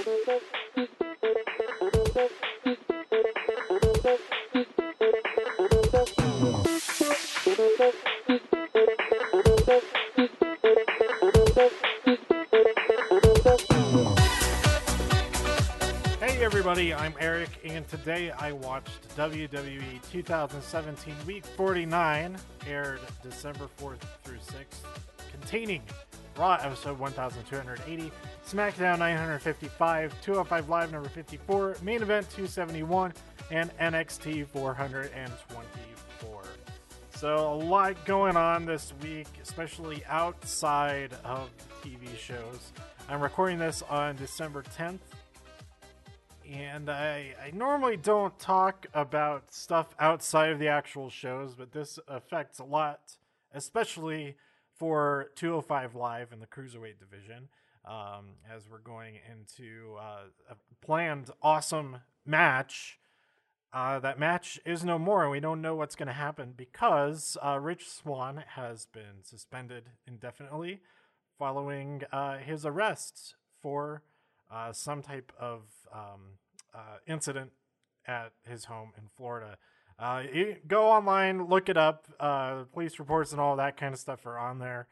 Hey everybody, I'm Eric, and today I watched WWE 2017 Week 49, aired December 4th through 6th, containing Raw episode 1280, SmackDown 955, 205 Live number 54, main event 271, and NXT 424. So a lot going on this week, especially outside of TV shows. I'm recording this on December 10th, and I, I normally don't talk about stuff outside of the actual shows, but this affects a lot, especially for 205 Live in the Cruiserweight division, um, as we're going into uh, a planned awesome match. Uh, that match is no more, and we don't know what's going to happen because uh, Rich Swann has been suspended indefinitely following uh, his arrest for uh, some type of um, uh, incident at his home in Florida. Uh, go online, look it up. Uh, police reports and all that kind of stuff are on there.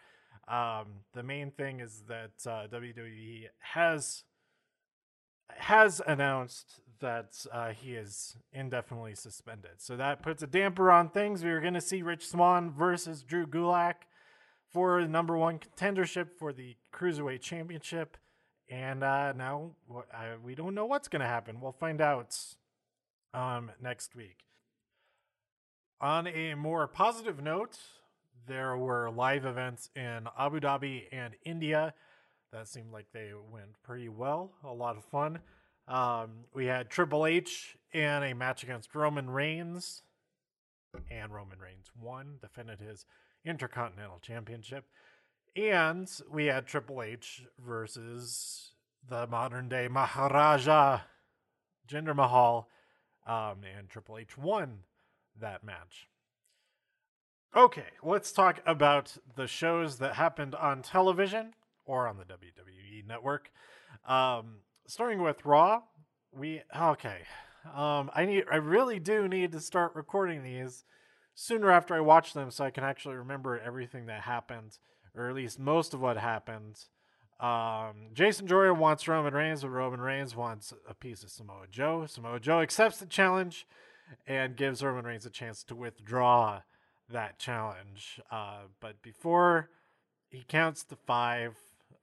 Um, the main thing is that uh, WWE has has announced that uh, he is indefinitely suspended. So that puts a damper on things. We are going to see Rich Swann versus Drew Gulak for the number one contendership for the Cruiserweight Championship. And uh, now I, we don't know what's going to happen. We'll find out um, next week. On a more positive note, there were live events in Abu Dhabi and India that seemed like they went pretty well. A lot of fun. Um, we had Triple H in a match against Roman Reigns, and Roman Reigns won, defended his Intercontinental Championship. And we had Triple H versus the modern day Maharaja, Jinder Mahal, um, and Triple H won that match. Okay, let's talk about the shows that happened on television or on the WWE network. Um, starting with Raw, we okay. Um, I need, I really do need to start recording these sooner after I watch them, so I can actually remember everything that happened, or at least most of what happened. Um, Jason Jordan wants Roman Reigns, but Roman Reigns wants a piece of Samoa Joe. Samoa Joe accepts the challenge and gives Roman Reigns a chance to withdraw that challenge. Uh, but before he counts to five,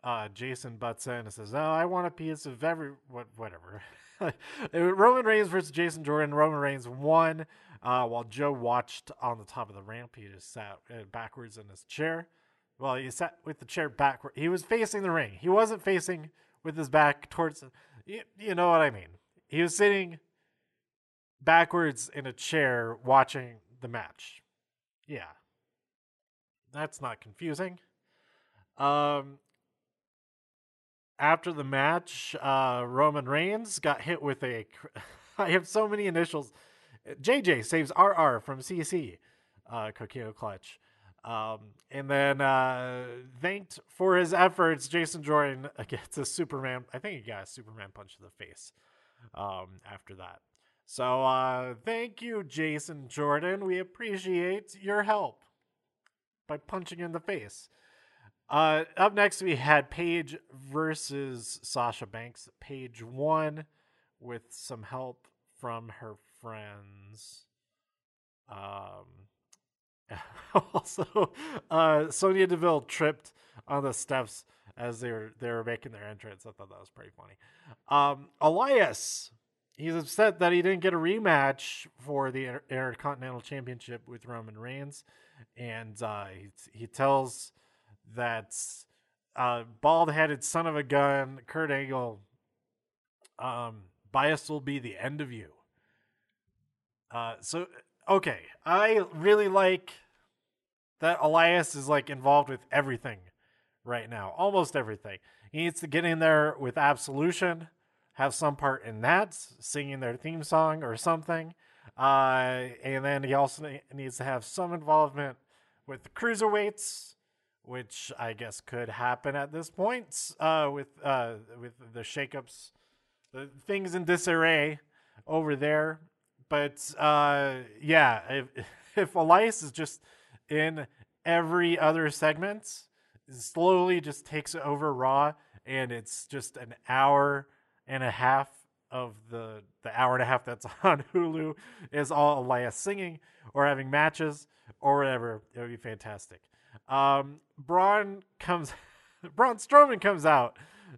uh, Jason butts in and says, "Oh, I want a piece of every what, whatever." Roman Reigns versus Jason Jordan. Roman Reigns won, uh, while Joe watched on the top of the ramp. He just sat uh, backwards in his chair. Well, he sat with the chair backward. He was facing the ring. He wasn't facing with his back towards. You, you know what I mean? He was sitting backwards in a chair watching the match. Yeah. That's not confusing. Um, after the match, uh, Roman Reigns got hit with a. I have so many initials. JJ saves RR from CC, uh, Coquina Clutch. Um, and then uh, thanked for his efforts, Jason Jordan gets a Superman. I think he got a Superman punch to the face um, after that. So uh, thank you, Jason Jordan. We appreciate your help by punching in the face. Uh, up next, we had Paige versus Sasha Banks. Paige won with some help from her friends. Um, also, uh, Sonya Deville tripped on the steps as they were they were making their entrance. I thought that was pretty funny. Um, Elias, he's upset that he didn't get a rematch for the Intercontinental Championship with Roman Reigns, and uh, he he tells that uh, bald-headed son of a gun, Kurt Angle, um, bias will be the end of you. Uh, so okay, I really like that Elias is like involved with everything right now, almost everything. He needs to get in there with Absolution, have some part in that, singing their theme song or something. Uh, and then he also needs to have some involvement with the cruiserweights, which I guess could happen at this point uh, with uh, with the shakeups the things in disarray over there. But uh, yeah, if, if Elias is just in every other segment, slowly just takes over Raw, and it's just an hour and a half of the the hour and a half that's on Hulu is all Elias singing or having matches or whatever. It would be fantastic. Um, Braun comes, Braun Strowman comes out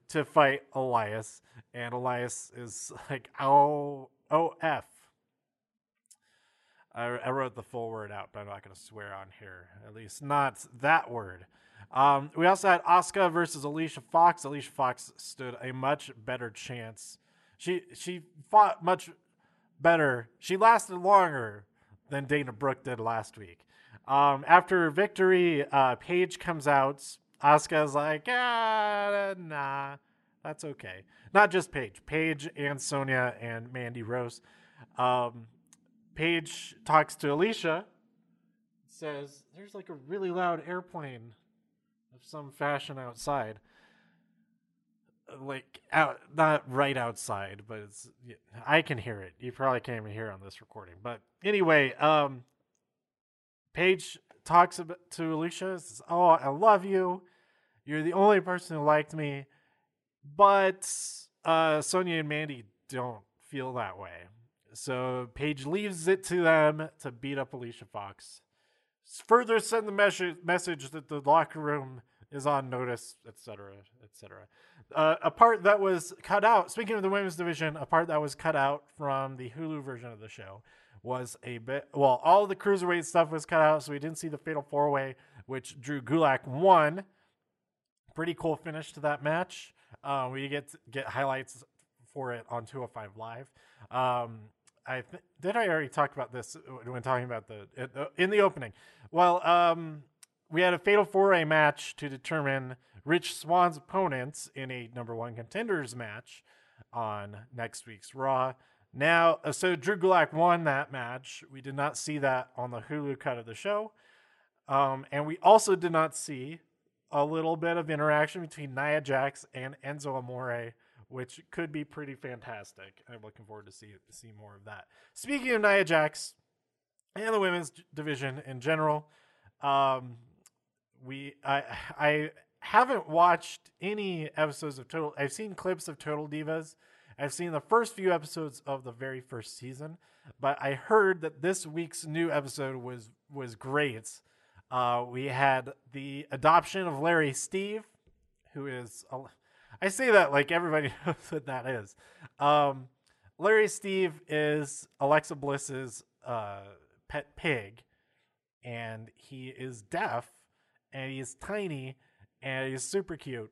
to fight Elias, and Elias is like, "Oh, oh, f." I, I wrote the full word out, but I'm not going to swear on here. At least not that word. Um, we also had Asuka versus Alicia Fox. Alicia Fox stood a much better chance. She she fought much better. She lasted longer than Dana Brooke did last week. Um, after victory, uh, Paige comes out. Asuka's like, ah, nah, that's okay. Not just Paige, Paige and Sonya and Mandy Rose. Um, Paige talks to Alicia, says, There's like a really loud airplane of some fashion outside. Like out, not right outside, but it's I can hear it. You probably can't even hear on this recording. But anyway, um, Paige talks to Alicia. Says, "Oh, I love you. You're the only person who liked me." But uh, Sonya and Mandy don't feel that way. So Paige leaves it to them to beat up Alicia Fox. Further send the mes- message that the locker room is on notice, etc., etc. Uh, a part that was cut out. Speaking of the women's division, a part that was cut out from the Hulu version of the show was a bit. Well, all the cruiserweight stuff was cut out, so we didn't see the fatal four way, which Drew Gulak won. Pretty cool finish to that match. Uh, we get get highlights for it on 205 Live. Um, I th- did I already talk about this when talking about the in the opening. Well, um, we had a fatal four way match to determine Rich Swann's opponents in a number one contenders match on next week's Raw. Now, uh, so Drew Gulak won that match. We did not see that on the Hulu cut of the show, um, and we also did not see a little bit of interaction between Nia Jax and Enzo Amore which could be pretty fantastic. I'm looking forward to see see more of that. Speaking of Nia Jax and the women's division in general, um, we I I haven't watched any episodes of Total. I've seen clips of Total Divas. I've seen the first few episodes of the very first season, but I heard that this week's new episode was was great. Uh, we had the adoption of Larry Steve, who is a, I say that like everybody knows what that is. Um, Larry Steve is Alexa Bliss's uh, pet pig, and he is deaf, and he's tiny, and he's super cute.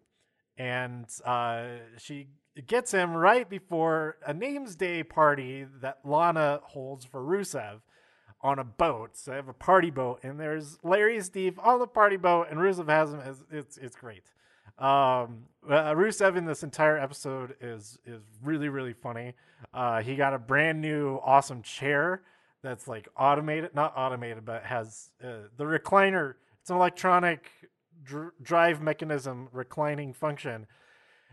And uh, she gets him right before a names day party that Lana holds for Rusev on a boat. So they have a party boat, and there's Larry Steve on the party boat, and Rusev has him. It's it's, it's great. Um, uh, Rusev in this entire episode is is really really funny. Uh, he got a brand new awesome chair that's like automated, not automated, but has uh, the recliner. It's an electronic dr- drive mechanism reclining function,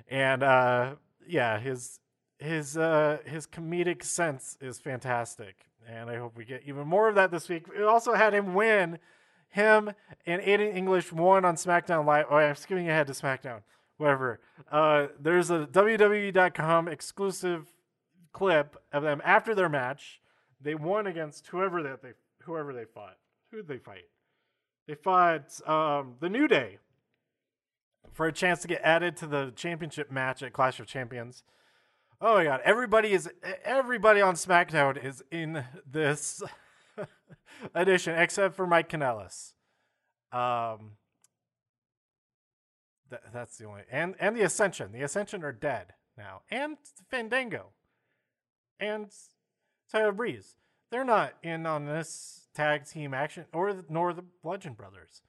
and uh, yeah, his his uh, his comedic sense is fantastic, and I hope we get even more of that this week. We also had him win him and Aiden English won on SmackDown Live. Oh, I'm skipping ahead to SmackDown. Whatever. Uh, there's a WWE.com exclusive clip of them after their match. They won against whoever that they whoever they fought. Who did they fight? They fought um, the New Day for a chance to get added to the championship match at Clash of Champions. Oh my god, everybody is everybody on SmackDown is in this edition, except for Mike Kanellis. Um, th- that's the only and and the Ascension. The Ascension are dead now, and Fandango, and Tyler Breeze. They're not in on this tag team action, or nor the Bludgeon Brothers.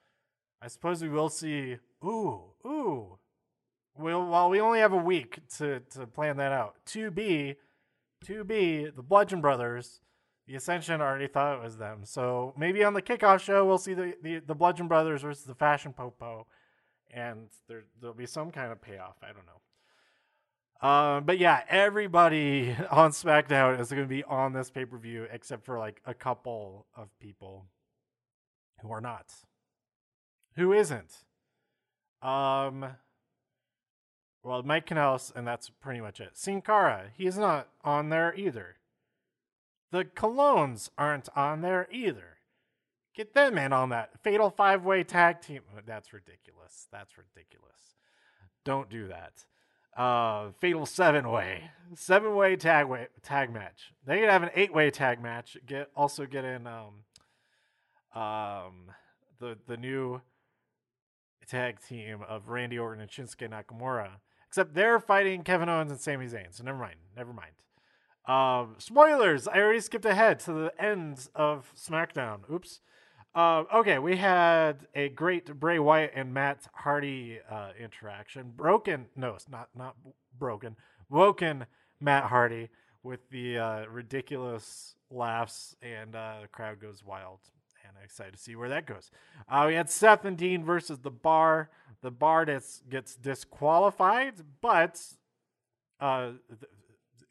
I suppose we will see. Ooh, ooh. Well, while we only have a week to to plan that out. To be, to be the Bludgeon Brothers the Ascension already thought it was them. So maybe on the kickoff show we'll see the, the, the Bludgeon Brothers versus the Fashion Popo, and there there'll be some kind of payoff. I don't know. Um, but yeah, everybody on SmackDown is going to be on this pay per view except for like a couple of people who are not. Who isn't? Um, well, Mike Kanellis, and that's pretty much it. Sin Cara, he's not on there either. The Colóns aren't on there either. Get them in on that fatal five way tag team. That's ridiculous. That's ridiculous. Don't do that. Uh, fatal seven way, seven way tag way tag match. They could have an eight way tag match. Get also get in um, um, the the new tag team of Randy Orton and Shinsuke Nakamura. Except they're fighting Kevin Owens and Sami Zayn. So never mind. Never mind. Um, spoilers. I already skipped ahead to the end of SmackDown. Oops. Uh, okay, we had a great Bray Wyatt and Matt Hardy uh, interaction. Broken, no, it's not not broken. Woken Matt Hardy with the uh, ridiculous laughs, and uh, the crowd goes wild. And I'm excited to see where that goes. Uh, we had Seth and Dean versus the Bar. The Bar gets disqualified, but uh,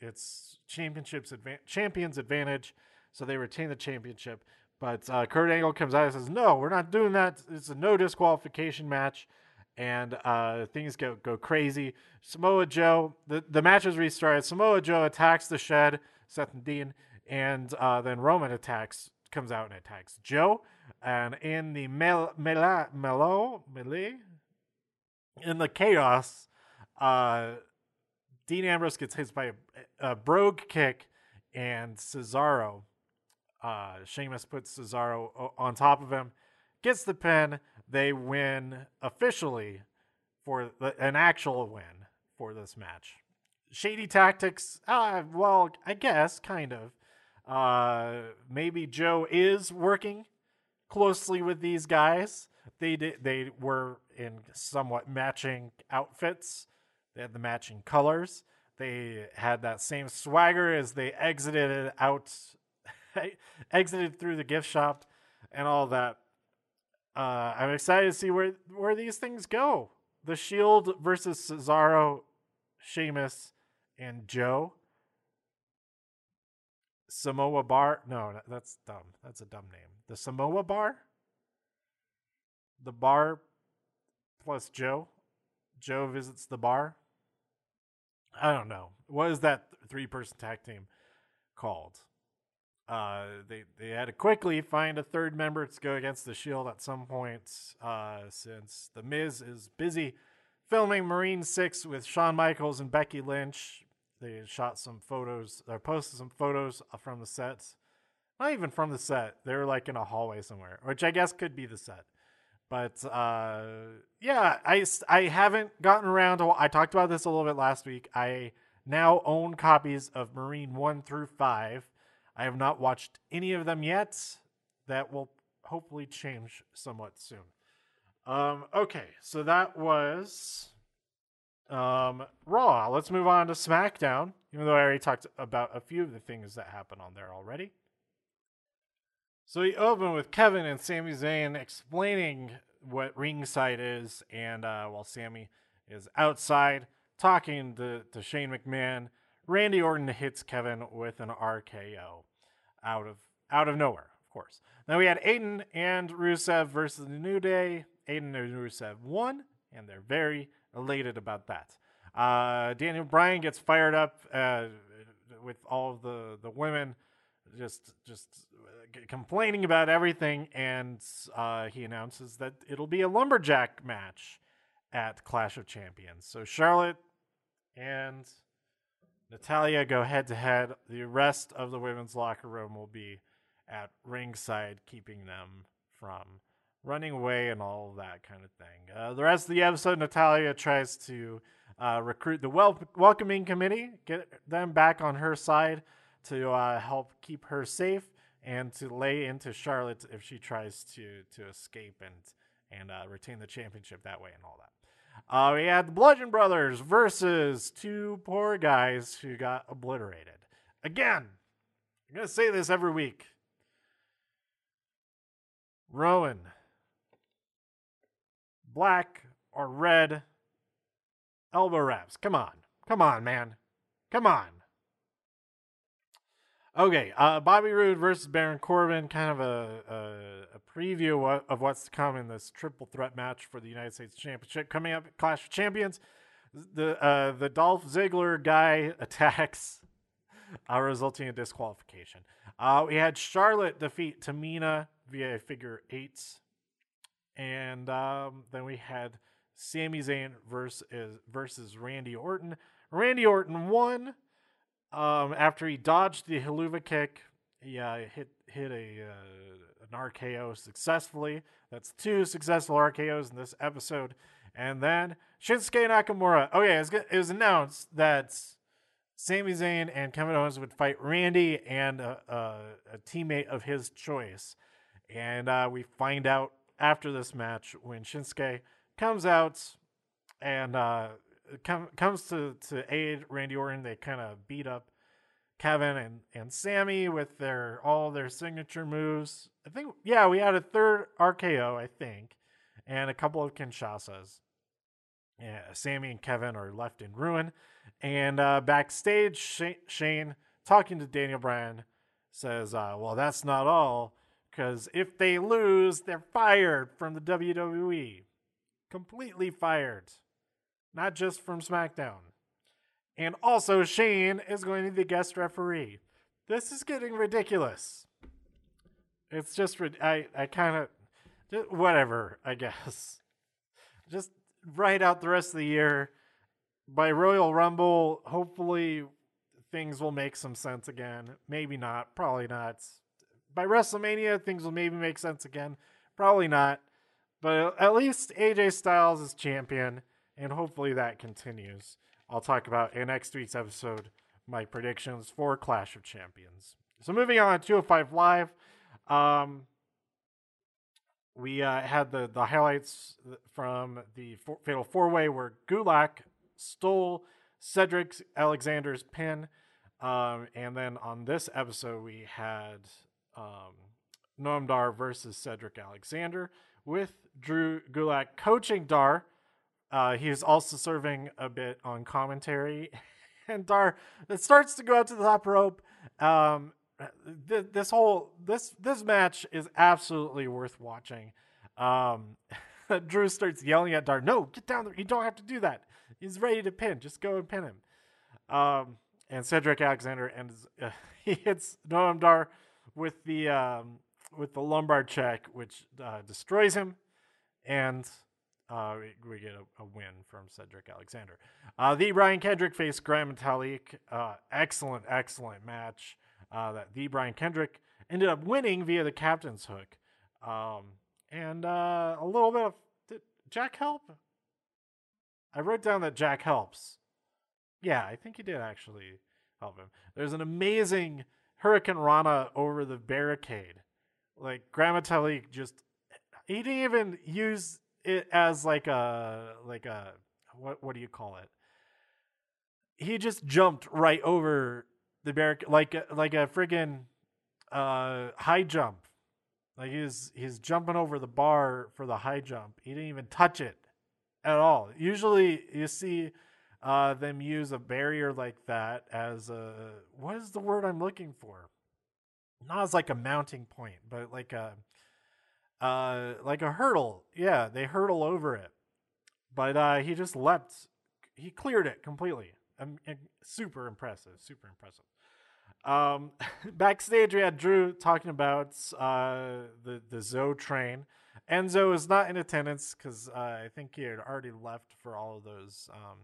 it's championships champions advantage, so they retain the championship. But uh, Kurt Angle comes out and says, "No, we're not doing that. It's a no disqualification match." And uh, things go go crazy. Samoa Joe, the, the match is restarted. Samoa Joe attacks the shed, Seth and Dean, and uh, then Roman attacks, comes out and attacks Joe. And in the mel- mela- melee, in the chaos, uh, Dean Ambrose gets hit by a, a brogue kick, and Cesaro uh, Sheamus puts Cesaro on top of him, gets the pin. They win officially for the, an actual win for this match. Shady tactics. Uh, well, I guess kind of. Uh, maybe Joe is working closely with these guys. They did. They were in somewhat matching outfits. They had the matching colors. They had that same swagger as they exited out exited through the gift shop and all that. Uh, I'm excited to see where where these things go. The Shield versus Cesaro, Sheamus, and Joe. Samoa Bar. No, that's dumb. That's a dumb name. The Samoa Bar. The bar plus Joe. Joe visits the bar. I don't know. What is that three person tag team called? Uh, they they had to quickly find a third member to go against the Shield at some point, uh, since the Miz is busy filming Marine Six with Shawn Michaels and Becky Lynch. They shot some photos, or posted some photos from the set. Not even from the set; they were like in a hallway somewhere, which I guess could be the set. But uh, yeah, I I haven't gotten around to. I talked about this a little bit last week. I now own copies of Marine One through Five I have not watched any of them yet. That will hopefully change somewhat soon. Um, okay, so that was um, Raw. Let's move on to SmackDown, even though I already talked about a few of the things that happened on there already. So we open with Kevin and Sami Zayn explaining what ringside is, and uh, while Sami is outside talking to, to Shane McMahon, Randy Orton hits Kevin with an RKO out of out of nowhere, of course. Then we had Aiden and Rusev versus the New Day. Aiden and Rusev won, and they're very elated about that. Uh, Daniel Bryan gets fired up uh, with all of the, the women just just complaining about everything, and uh, he announces that it'll be a lumberjack match at Clash of Champions. So Charlotte and Natalya go head to head. The rest of the women's locker room will be at ringside, keeping them from running away and all that kind of thing. Uh, the rest of the episode, Natalya tries to uh, recruit the wel- welcoming committee, get them back on her side to uh, help keep her safe and to lay into Charlotte if she tries to to escape and and uh, retain the championship that way and all that. Uh, we had the Bludgeon Brothers versus two poor guys who got obliterated. Again, I'm to say this every week. Rowan, black or red elbow wraps. Come on. Come on, man. Come on. Okay, uh, Bobby Roode versus Baron Corbin, kind of a, a, a preview of what's to come in this triple threat match for the United States Championship coming up. Clash of Champions. The uh, the Dolph Ziggler guy attacks, uh, resulting in disqualification. Uh, we had Charlotte defeat Tamina via figure eights, and um, then we had Sami Zayn versus versus Randy Orton. Randy Orton won um, after he dodged the Helluva kick. He uh, hit hit a uh, an RKO successfully. That's two successful RKOs in this episode. And then Shinsuke Nakamura. Oh yeah, it was, it was announced that Sami Zayn and Kevin Owens would fight Randy and a, a, a teammate of his choice. And uh, we find out after this match when Shinsuke comes out and uh, com- comes to, to aid Randy Orton. They kind of beat up Kevin and, and Sami with their all their signature moves. I think yeah, we had a third RKO, I think, and a couple of Kinshasas. Yeah, Sami and Kevin are left in ruin. And uh, backstage, Shane talking to Daniel Bryan says, uh, "Well, that's not all, because if they lose, they're fired from the WWE, completely fired, not just from SmackDown." And also, Shane is going to be the guest referee. This is getting ridiculous. It's just I I kind of whatever I guess. Just write out the rest of the year. By Royal Rumble, hopefully things will make some sense again. Maybe not. Probably not. By WrestleMania, things will maybe make sense again. Probably not. But at least AJ Styles is champion, and hopefully that continues. I'll talk about in next week's episode my predictions for Clash of Champions. So moving on, to 205 Live. Um, we uh, had the, the highlights from the four, Fatal Four Way where Gulak stole Cedric Alexander's pin. Um, and then on this episode, we had um, Noam Dar versus Cedric Alexander with Drew Gulak coaching Dar. Uh, he also serving a bit on commentary. and Dar it starts to go out to the top rope. Um, th- this whole this this match is absolutely worth watching. Um, Drew starts yelling at Dar, "No, get down there! You don't have to do that. He's ready to pin. Just go and pin him." Um, and Cedric Alexander and uh, he hits Noam Dar with the um, with the lumbar check, which uh, destroys him, and uh, we, we, get a, a, win from Cedric Alexander. Uh, the Brian Kendrick faced Gran Metalik. Uh, excellent, excellent match uh, that the Brian Kendrick ended up winning via the captain's hook. Um, and uh, a little bit of did Jack help? I wrote down that Jack helps. Yeah, I think he did actually help him. There's an amazing hurricanrana over the barricade. Like Gran Metalik just he didn't even use it as like a like a what what do you call it? He just jumped right over the barricade like like a friggin' uh, high jump. Like he's he's jumping over the bar for the high jump. He didn't even touch it at all. Usually you see uh, them use a barrier like that as a what is the word I'm looking for? Not as like a mounting point, but like a uh, like a hurdle. Yeah, they hurdle over it. But uh, he just leapt. He cleared it completely. Um, super impressive. Super impressive. Um, backstage, we had Drew talking about uh, the the Zo Train. Enzo is not in attendance because uh, I think he had already left for all of those um,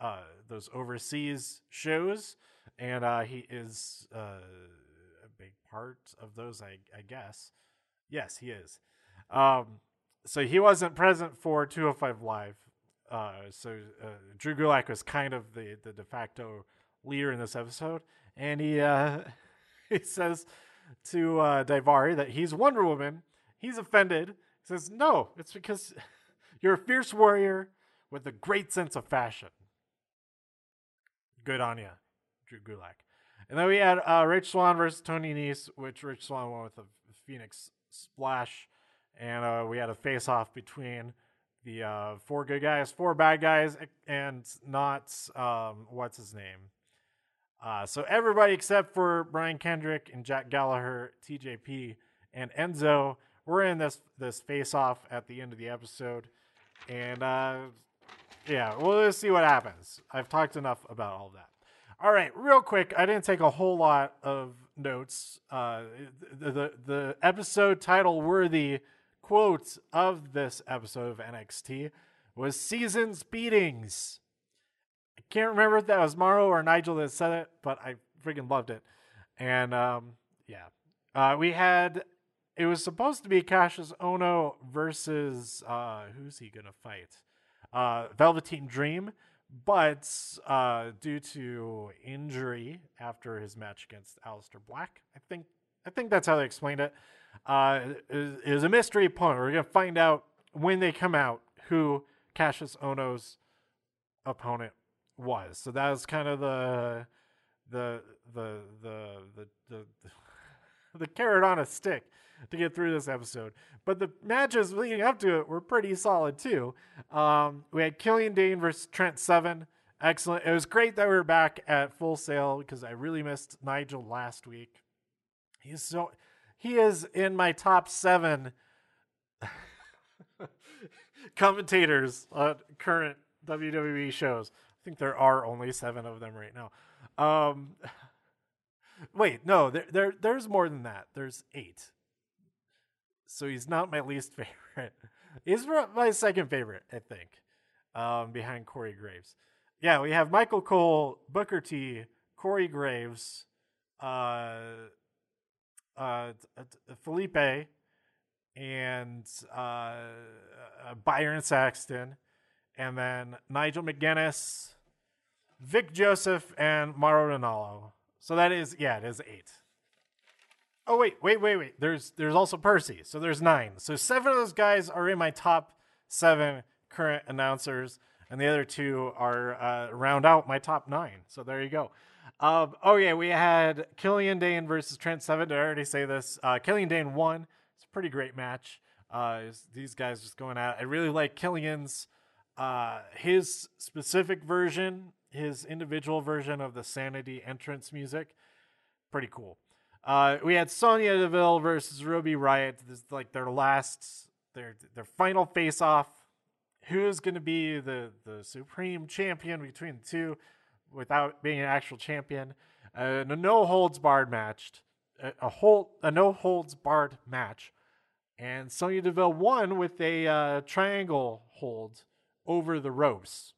uh, those overseas shows, and uh, he is uh, a big part of those, I, I guess. Yes, he is. Um, so he wasn't present for 205 Live. Uh, so uh, Drew Gulak was kind of the, the de facto leader in this episode, and he uh, he says to uh, Daivari that he's Wonder Woman. He's offended. He says, "No, it's because you're a fierce warrior with a great sense of fashion." Good on you, Drew Gulak. And then we had uh, Rich Swann versus Tony Nese, which Rich Swann won with a Phoenix splash, and uh, we had a face off between the uh, four good guys, four bad guys, and not um, what's his name. Uh, so everybody except for Brian Kendrick and Jack Gallagher, TJP, and Enzo, we're in this this face off at the end of the episode, and uh, yeah, we'll just see what happens. I've talked enough about all that. All right, real quick, I didn't take a whole lot of notes. Uh, the, the the episode title worthy quote of this episode of NXT was "Seasons Beatings." I can't remember if that was Mauro or Nigel that said it, but I freaking loved it. And um, yeah, uh, we had it was supposed to be Kassius Ohno versus uh, who's he gonna fight? Uh, Velveteen Dream, but uh, due to injury after his match against Aleister Black, I think I think that's how they explained it. Uh, is, a mystery opponent. We're gonna find out when they come out who Kassius Ohno's opponent was. So that was kind of the the the the the the, the, the carrot on a stick to get through this episode. But the matches leading up to it were pretty solid too. Um, we had Killian Dain versus Trent Seven. Excellent. It was great that we were back at Full Sail because I really missed Nigel last week. He's so he is in my top seven commentators on current WWE shows. I think there are only seven of them right now. Um, wait, no, there, there there's more than that. There's eight so he's not my least favorite. He's my second favorite, I think, um, behind Corey Graves. Yeah, we have Michael Cole, Booker T, Corey Graves, uh, uh, Felipe, and uh, uh, Byron Saxton, and then Nigel McGuinness, Vic Joseph, and Mauro Ranallo. So that is, yeah, it is eight. Oh wait, wait, wait, wait. There's there's also Percy. So there's nine. So seven of those guys are in my top seven current announcers, and the other two are uh, round out my top nine. So there you go. Um, oh yeah, we had Killian Dain versus Trent Seven. Did I already say this? Uh, Killian Dain won. It's a pretty great match. Uh, these guys just going out. I really like Killian's uh, his specific version, his individual version of the Sanity entrance music. Pretty cool. Uh, we had Sonya Deville versus Ruby Riot. This is like their last, their their final face off. Who's going to be the the supreme champion between the two, without being an actual champion? Uh, a no holds barred match, a, a whole a no holds barred match, and Sonya Deville won with a uh, triangle hold over the ropes.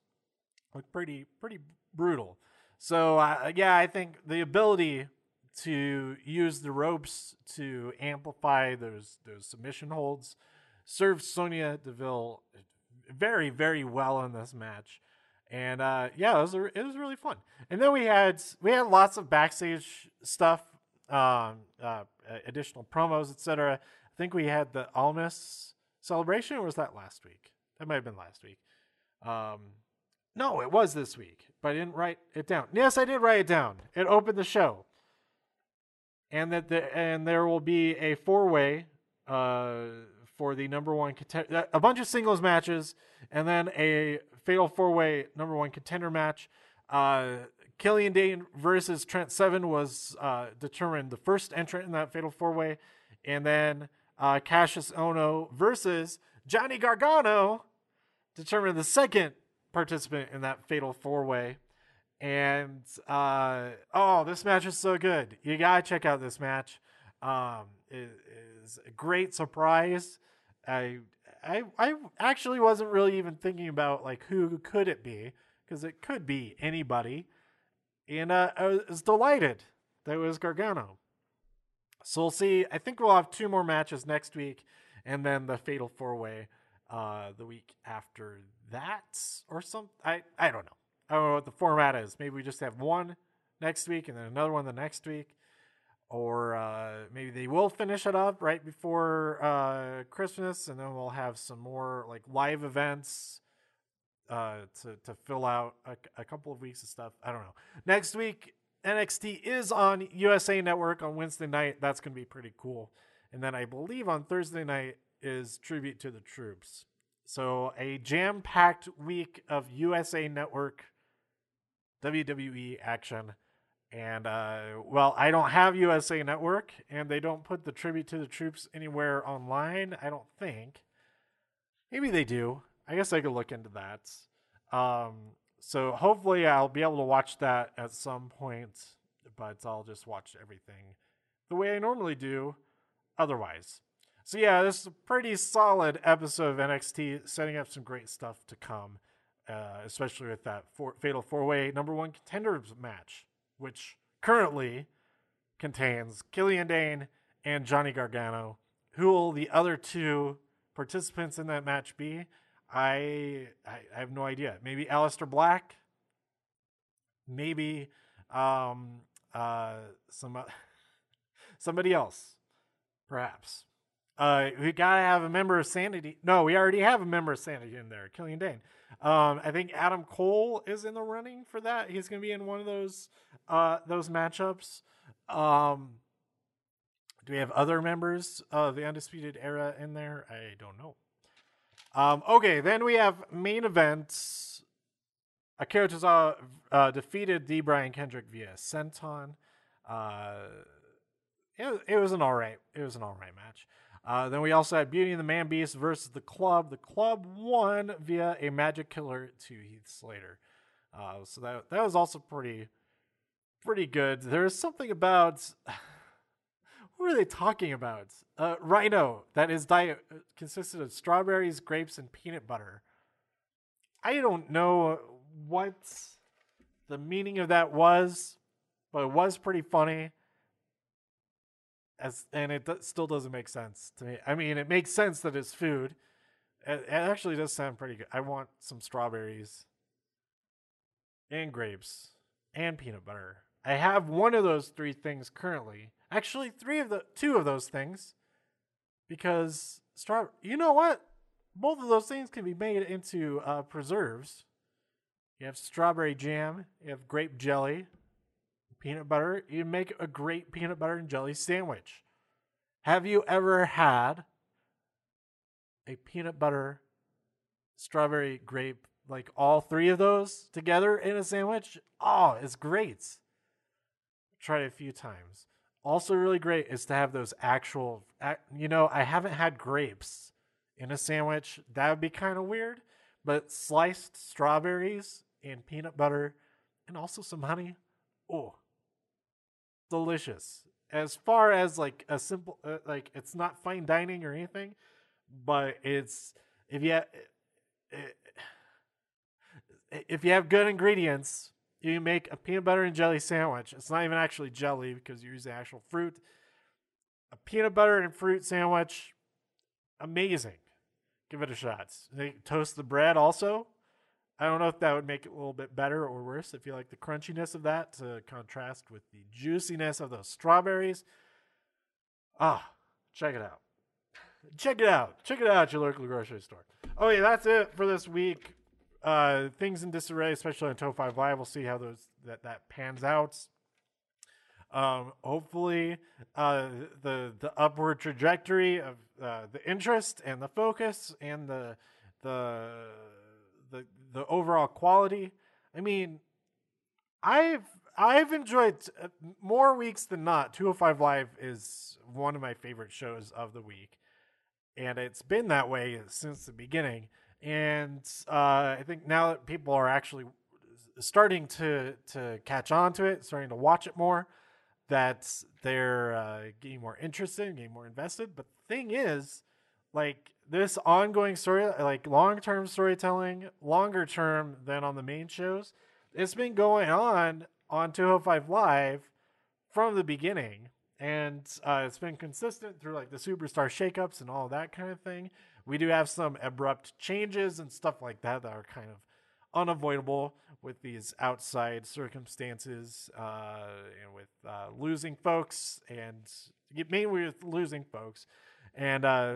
Looked pretty pretty brutal. So uh, yeah, I think the ability to use the ropes to amplify those those submission holds served Sonya Deville very very well in this match. And uh, yeah, it was a, it was really fun. And then we had we had lots of backstage stuff, um, uh, additional promos, etc. I think we had the Almas celebration, or was that last week? That might have been last week. Um, no, it was this week, but I didn't write it down. Yes, I did write it down. It opened the show and that the, and there will be a four way uh, for the number one contender, a bunch of singles matches, and then a fatal four way number one contender match. Uh, Killian Dain versus Trent Seven was uh, determined the first entrant in that fatal four way, and then uh, Kassius Ohno versus Johnny Gargano determined the second participant in that fatal four way. And uh, oh, this match is so good. You gotta check out this match. Um, it is a great surprise. I I I actually wasn't really even thinking about like who could it be because it could be anybody, and uh, I was delighted that it was Gargano. So we'll see. I think we'll have two more matches next week, and then the Fatal Four Way uh, the week after that, or some. I I don't know. I don't know what the format is. Maybe we just have one next week and then another one the next week. Or uh, maybe they will finish it up right before uh, Christmas, and then we'll have some more like live events uh, to to fill out a, a couple of weeks of stuff. I don't know. Next week, NXT is on USA Network on Wednesday night. That's going to be pretty cool. And then I believe on Thursday night is Tribute to the Troops. So a jam-packed week of USA Network WWE action. And uh, well, I don't have USA Network, and they don't put the tribute to the troops anywhere online. I don't think. Maybe they do. I guess I could look into that. Um, so hopefully, I'll be able to watch that at some point. But I'll just watch everything the way I normally do. Otherwise, so yeah, this is a pretty solid episode of NXT, setting up some great stuff to come, uh, especially with that four, fatal four way number one contenders match, which currently contains Killian Dain and Johnny Gargano. Who will the other two participants in that match be? I I, I have no idea. Maybe Aleister Black. Maybe um, uh, some somebody else, perhaps. Uh, we gotta have a member of Sanity. No, we already have a member of Sanity in there, Killian Dain. Um, I think Adam Cole is in the running for that. He's gonna be in one of those uh those matchups. Um, do we have other members of the Undisputed Era in there? I don't know. Um, okay, then we have main events. Akira Tozawa uh, defeated D. Brian Kendrick via senton. Uh, it, it was an all right. It was an all right match. Uh, then we also had Beauty and the Man Beast versus the Club. The Club won via a Magic Killer to Heath Slater. Uh, so that that was also pretty pretty good. There is something about what are they talking about? Uh, Rhino that his diet uh, consisted of strawberries, grapes, and peanut butter. I don't know what the meaning of that was, but it was pretty funny as and it still doesn't make sense to me. I mean, it makes sense that it's food. It, it actually does sound pretty good. I want some strawberries and grapes and peanut butter. I have one of those three things currently. Actually, three of the two of those things because straw. You know what? Both of those things can be made into uh, preserves. You have strawberry jam. You have grape jelly peanut butter, you make a great peanut butter and jelly sandwich. Have you ever had a peanut butter, strawberry, grape, like all three of those together in a sandwich? Oh, it's great. Tried it a few times. Also, really great is to have those actual, you know, I haven't had grapes in a sandwich. That would be kind of weird, but sliced strawberries and peanut butter and also some honey. Oh, delicious. As far as like a simple, uh, like it's not fine dining or anything, but it's if you have, if you have good ingredients, you make a peanut butter and jelly sandwich. It's not even actually jelly because you use the actual fruit. A peanut butter and fruit sandwich, amazing. Give it a shot. They toast the bread also. I don't know if that would make it a little bit better or worse if you like the crunchiness of that to contrast with the juiciness of those strawberries. Ah, check it out. Check it out. Check it out at your local grocery store. Oh yeah, that's it for this week. Uh, things in disarray, especially on 205 Live. We'll see how those that that pans out. Um, hopefully, uh, the the upward trajectory of uh, the interest and the focus and the the the overall quality. I mean, I've I've enjoyed uh, more weeks than not. 205 Live is one of my favorite shows of the week, and it's been that way since the beginning. And uh, I think now that people are actually starting to to catch on to it, starting to watch it more, that they're uh, getting more interested, getting more invested. But the thing is, like this ongoing story, like long term storytelling, longer term than on the main shows, it's been going on on 205 Live from the beginning. And uh, it's been consistent through like the superstar shakeups and all that kind of thing. We do have some abrupt changes and stuff like that that are kind of unavoidable with these outside circumstances uh, and with uh, losing folks and mainly with losing folks and uh,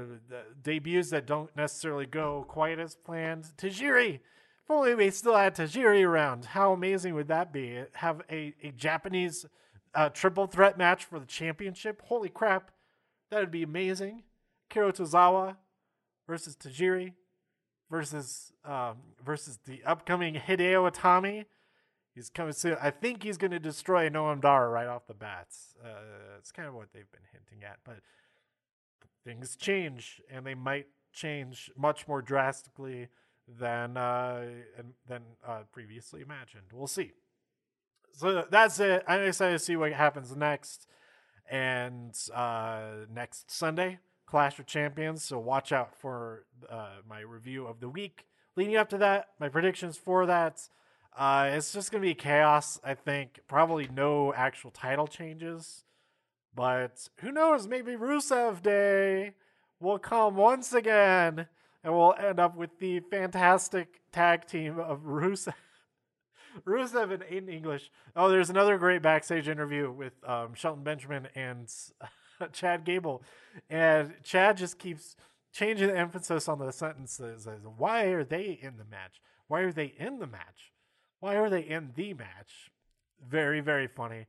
debuts that don't necessarily go quite as planned. Tajiri, if only we still had Tajiri around. How amazing would that be? Have a, a Japanese uh, triple threat match for the championship? Holy crap, that would be amazing. Kiro Tozawa versus Tajiri versus um, versus the upcoming Hideo Itami. He's coming soon. I think he's going to destroy Noam Dar right off the bats. Uh, it's kind of what they've been hinting at, but things change, and they might change much more drastically than uh, than uh, previously imagined. We'll see. So that's it. I'm excited to see what happens next, and uh, next Sunday, Clash of Champions. So watch out for uh, my review of the week leading up to that. My predictions for that. Uh, it's just gonna be chaos. I think probably no actual title changes, but who knows? Maybe Rusev Day will come once again, and we'll end up with the fantastic tag team of Rusev. Rusev and Aiden English. Oh, there's another great backstage interview with um, Shelton Benjamin and Chad Gable, and Chad just keeps changing the emphasis on the sentences. Why are they in the match? Why are they in the match? Why are they in the match? Very, very funny.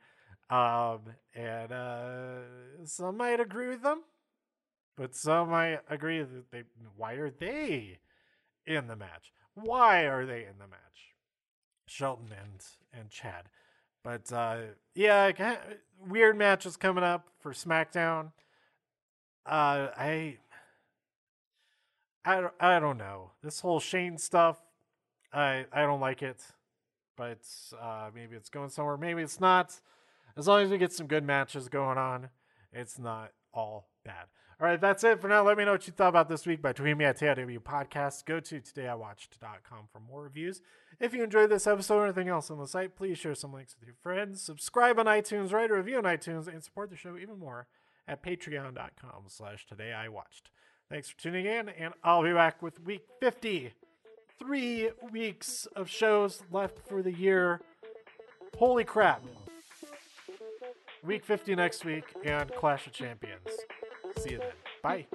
Um, and uh, some might agree with them, but some might agree that they. Why are they in the match? Why are they in the match? Shelton and and Chad. But uh, yeah, weird matches coming up for SmackDown. Uh, I, I, I don't know this whole Shane stuff. I I don't like it, but uh, maybe it's going somewhere. Maybe it's not. As long as we get some good matches going on, it's not all bad. All right, that's it for now. Let me know what you thought about this week by tweeting me at TIW Podcast. Go to todayiwatched.com for more reviews. If you enjoyed this episode or anything else on the site, please share some links with your friends. Subscribe on iTunes, write a review on iTunes, and support the show even more at patreon.com slash todayiwatched. Thanks for tuning in, and I'll be back with week 50. Three weeks of shows left for the year. Holy crap. Week 50 next week and Clash of Champions. See you then. Bye.